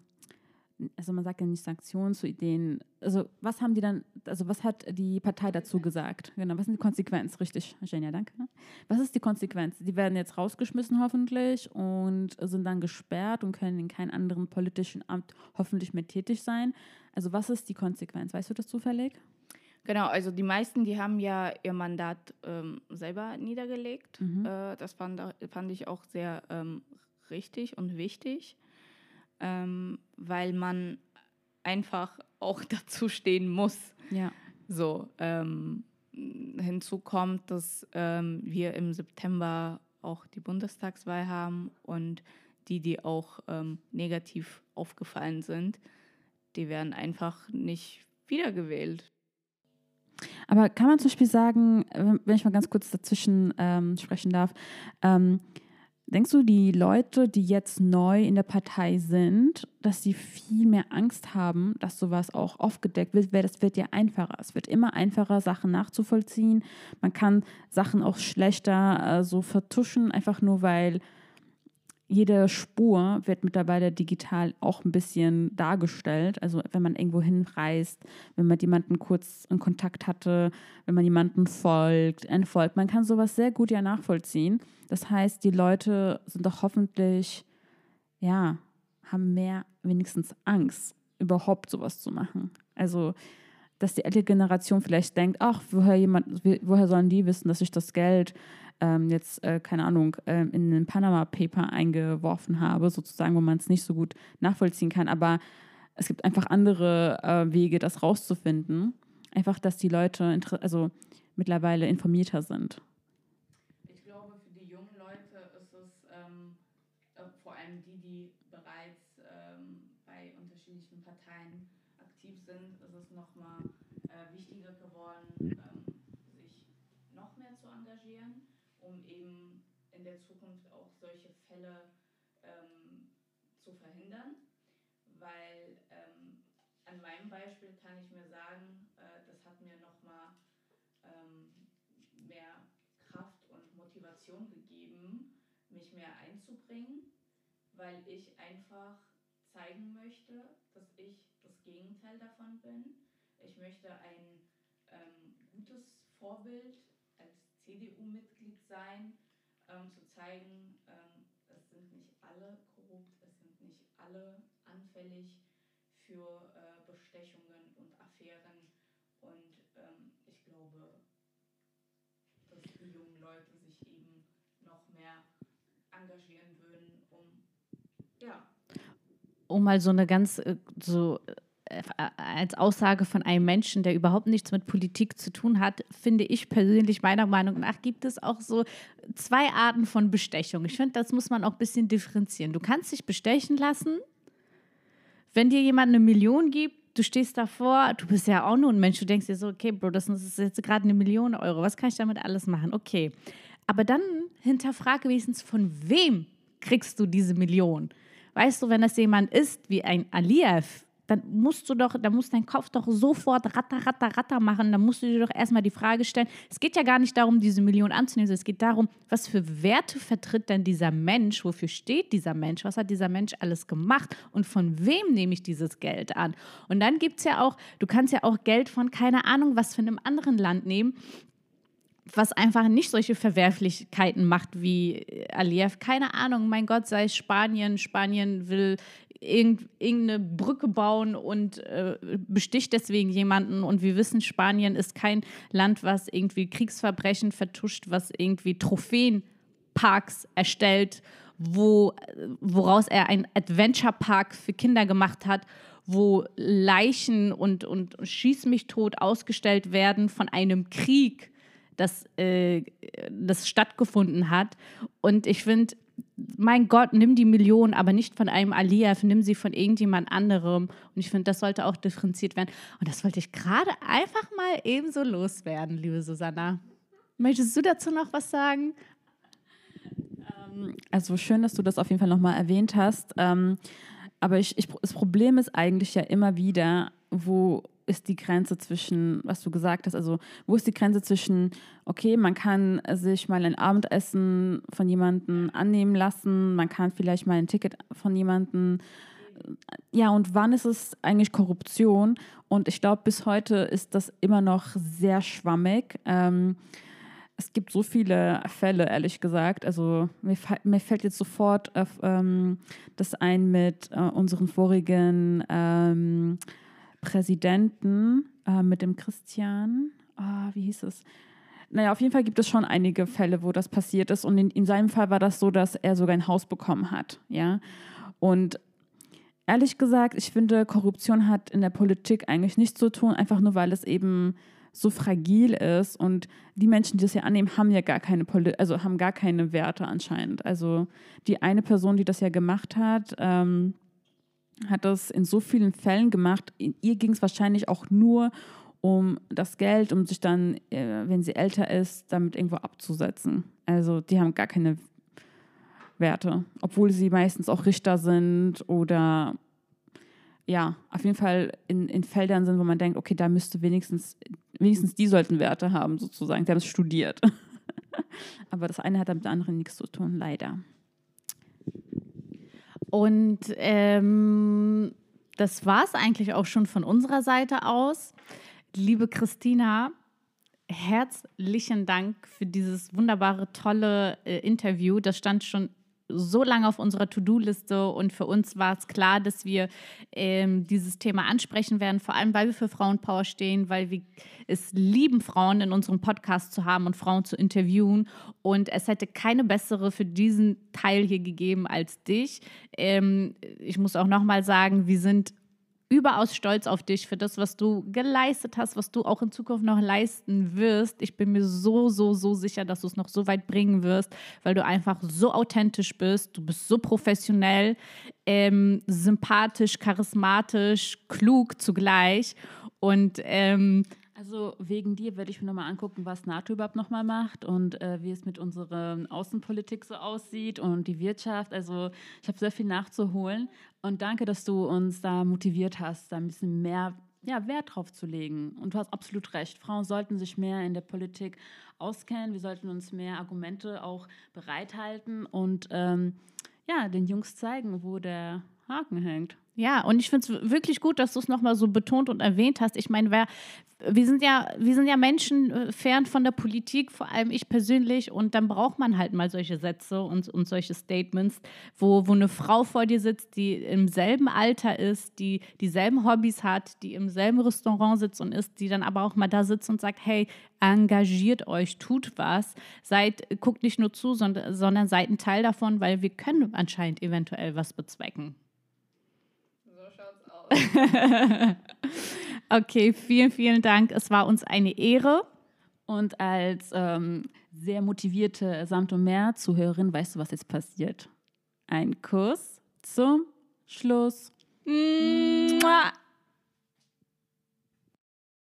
also man sagt ja nicht Sanktionen zu Ideen, also was haben die dann, also was hat die Partei dazu gesagt? Genau, was sind die Konsequenzen? Richtig, Genia, danke. Was ist die Konsequenz? Die werden jetzt rausgeschmissen hoffentlich und sind dann gesperrt und können in keinem anderen politischen Amt hoffentlich mehr tätig sein. Also was ist die Konsequenz? Weißt du das zufällig? Genau, also die meisten, die haben ja ihr Mandat ähm, selber niedergelegt. Mhm. Äh, das fand, fand ich auch sehr ähm, richtig und wichtig, ähm, weil man einfach *laughs* auch dazu stehen muss. Ja. So, ähm, hinzu kommt, dass ähm, wir im September auch die Bundestagswahl haben und die, die auch ähm, negativ aufgefallen sind, die werden einfach nicht wiedergewählt. Aber kann man zum Beispiel sagen, wenn ich mal ganz kurz dazwischen ähm, sprechen darf, ähm, Denkst du, die Leute, die jetzt neu in der Partei sind, dass sie viel mehr Angst haben, dass sowas auch aufgedeckt wird? Weil das wird ja einfacher. Es wird immer einfacher, Sachen nachzuvollziehen. Man kann Sachen auch schlechter äh, so vertuschen, einfach nur weil jede Spur wird mittlerweile digital auch ein bisschen dargestellt. Also wenn man irgendwo hinreist, wenn man jemanden kurz in Kontakt hatte, wenn man jemanden folgt, entfolgt, man kann sowas sehr gut ja nachvollziehen. Das heißt, die Leute sind doch hoffentlich, ja, haben mehr wenigstens Angst, überhaupt sowas zu machen. Also dass die ältere Generation vielleicht denkt, ach, woher jemand, woher sollen die wissen, dass ich das Geld ähm, jetzt, äh, keine Ahnung, äh, in ein Panama Paper eingeworfen habe, sozusagen, wo man es nicht so gut nachvollziehen kann. Aber es gibt einfach andere äh, Wege, das rauszufinden. Einfach, dass die Leute also mittlerweile informierter sind. Ich glaube, für die jungen Leute ist es ähm, äh, vor allem die, die bereits ähm, bei unterschiedlichen Parteien aktiv sind, ist es nochmal äh, wichtiger geworden, ähm, sich noch mehr zu engagieren um eben in der Zukunft auch solche Fälle ähm, zu verhindern. Weil ähm, an meinem Beispiel kann ich mir sagen, äh, das hat mir nochmal ähm, mehr Kraft und Motivation gegeben, mich mehr einzubringen, weil ich einfach zeigen möchte, dass ich das Gegenteil davon bin. Ich möchte ein ähm, gutes Vorbild CDU-Mitglied sein, ähm, zu zeigen, ähm, es sind nicht alle korrupt, es sind nicht alle anfällig für äh, Bestechungen und Affären. Und ähm, ich glaube, dass die jungen Leute sich eben noch mehr engagieren würden, um ja. Um mal so eine ganz äh, so äh, als Aussage von einem Menschen, der überhaupt nichts mit Politik zu tun hat, finde ich persönlich meiner Meinung nach gibt es auch so zwei Arten von Bestechung. Ich finde, das muss man auch ein bisschen differenzieren. Du kannst dich bestechen lassen, wenn dir jemand eine Million gibt, du stehst davor, du bist ja auch nur ein Mensch, du denkst dir so, okay, Bro, das ist jetzt gerade eine Million Euro, was kann ich damit alles machen? Okay. Aber dann hinterfrage wenigstens, von wem kriegst du diese Million? Weißt du, wenn das jemand ist wie ein Aliyev, dann musst du doch, da muss dein Kopf doch sofort ratter, ratter, ratter machen. Dann musst du dir doch erstmal die Frage stellen. Es geht ja gar nicht darum, diese Million anzunehmen, es geht darum, was für Werte vertritt denn dieser Mensch? Wofür steht dieser Mensch? Was hat dieser Mensch alles gemacht? Und von wem nehme ich dieses Geld an? Und dann gibt es ja auch, du kannst ja auch Geld von keine Ahnung, was für einem anderen Land nehmen was einfach nicht solche Verwerflichkeiten macht wie Aliyev. Keine Ahnung, mein Gott, sei es Spanien. Spanien will irgendeine Brücke bauen und äh, besticht deswegen jemanden. Und wir wissen, Spanien ist kein Land, was irgendwie Kriegsverbrechen vertuscht, was irgendwie Trophäenparks erstellt, wo, woraus er einen Adventure-Park für Kinder gemacht hat, wo Leichen und, und Schieß mich tot ausgestellt werden von einem Krieg, das, äh, das stattgefunden hat. Und ich finde, mein Gott, nimm die Million, aber nicht von einem Aliyev, nimm sie von irgendjemand anderem. Und ich finde, das sollte auch differenziert werden. Und das wollte ich gerade einfach mal ebenso loswerden, liebe Susanna. Möchtest du dazu noch was sagen? Ähm, also schön, dass du das auf jeden Fall nochmal erwähnt hast. Ähm, aber ich, ich, das Problem ist eigentlich ja immer wieder, wo ist die Grenze zwischen, was du gesagt hast, also wo ist die Grenze zwischen, okay, man kann sich mal ein Abendessen von jemandem annehmen lassen, man kann vielleicht mal ein Ticket von jemandem, ja, und wann ist es eigentlich Korruption? Und ich glaube, bis heute ist das immer noch sehr schwammig. Ähm, es gibt so viele Fälle, ehrlich gesagt. Also mir, mir fällt jetzt sofort auf, ähm, das ein mit äh, unseren vorigen ähm, Präsidenten äh, mit dem Christian. Oh, wie hieß es? Naja, auf jeden Fall gibt es schon einige Fälle, wo das passiert ist. Und in, in seinem Fall war das so, dass er sogar ein Haus bekommen hat. Ja. Und ehrlich gesagt, ich finde, Korruption hat in der Politik eigentlich nichts zu tun, einfach nur weil es eben so fragil ist und die Menschen, die das ja annehmen, haben ja gar keine Poli also haben gar keine Werte anscheinend. Also die eine Person, die das ja gemacht hat, ähm, hat das in so vielen Fällen gemacht. Ihr ging es wahrscheinlich auch nur um das Geld, um sich dann, äh, wenn sie älter ist, damit irgendwo abzusetzen. Also die haben gar keine Werte, obwohl sie meistens auch Richter sind oder ja, auf jeden Fall in, in Feldern sind, wo man denkt, okay, da müsste wenigstens, wenigstens die sollten Werte haben, sozusagen. Die haben es studiert. *laughs* Aber das eine hat mit dem anderen nichts zu tun, leider. Und ähm, das war es eigentlich auch schon von unserer Seite aus. Liebe Christina, herzlichen Dank für dieses wunderbare, tolle äh, Interview. Das stand schon so lange auf unserer To-Do-Liste und für uns war es klar, dass wir ähm, dieses Thema ansprechen werden, vor allem weil wir für Frauenpower stehen, weil wir es lieben, Frauen in unserem Podcast zu haben und Frauen zu interviewen. Und es hätte keine bessere für diesen Teil hier gegeben als dich. Ähm, ich muss auch nochmal sagen, wir sind überaus stolz auf dich für das, was du geleistet hast, was du auch in Zukunft noch leisten wirst. Ich bin mir so, so, so sicher, dass du es noch so weit bringen wirst, weil du einfach so authentisch bist. Du bist so professionell, ähm, sympathisch, charismatisch, klug zugleich. Und ähm, also wegen dir werde ich mir nochmal angucken, was NATO überhaupt nochmal macht und äh, wie es mit unserer Außenpolitik so aussieht und die Wirtschaft. Also ich habe sehr viel nachzuholen und danke, dass du uns da motiviert hast, da ein bisschen mehr ja, Wert drauf zu legen. Und du hast absolut recht. Frauen sollten sich mehr in der Politik auskennen. Wir sollten uns mehr Argumente auch bereithalten und ähm, ja, den Jungs zeigen, wo der Haken hängt. Ja, und ich finde es wirklich gut, dass du es nochmal so betont und erwähnt hast. Ich meine, wer, wir sind ja, wir sind ja Menschen äh, fern von der Politik, vor allem ich persönlich, und dann braucht man halt mal solche Sätze und, und solche Statements, wo, wo eine Frau vor dir sitzt, die im selben Alter ist, die dieselben Hobbys hat, die im selben Restaurant sitzt und ist, die dann aber auch mal da sitzt und sagt, hey, engagiert euch, tut was, seid, guckt nicht nur zu, sondern, sondern seid ein Teil davon, weil wir können anscheinend eventuell was bezwecken. *laughs* okay, vielen, vielen Dank. Es war uns eine Ehre. Und als ähm, sehr motivierte Samt und Meer Zuhörerin, weißt du, was jetzt passiert? Ein Kuss zum Schluss. Mua.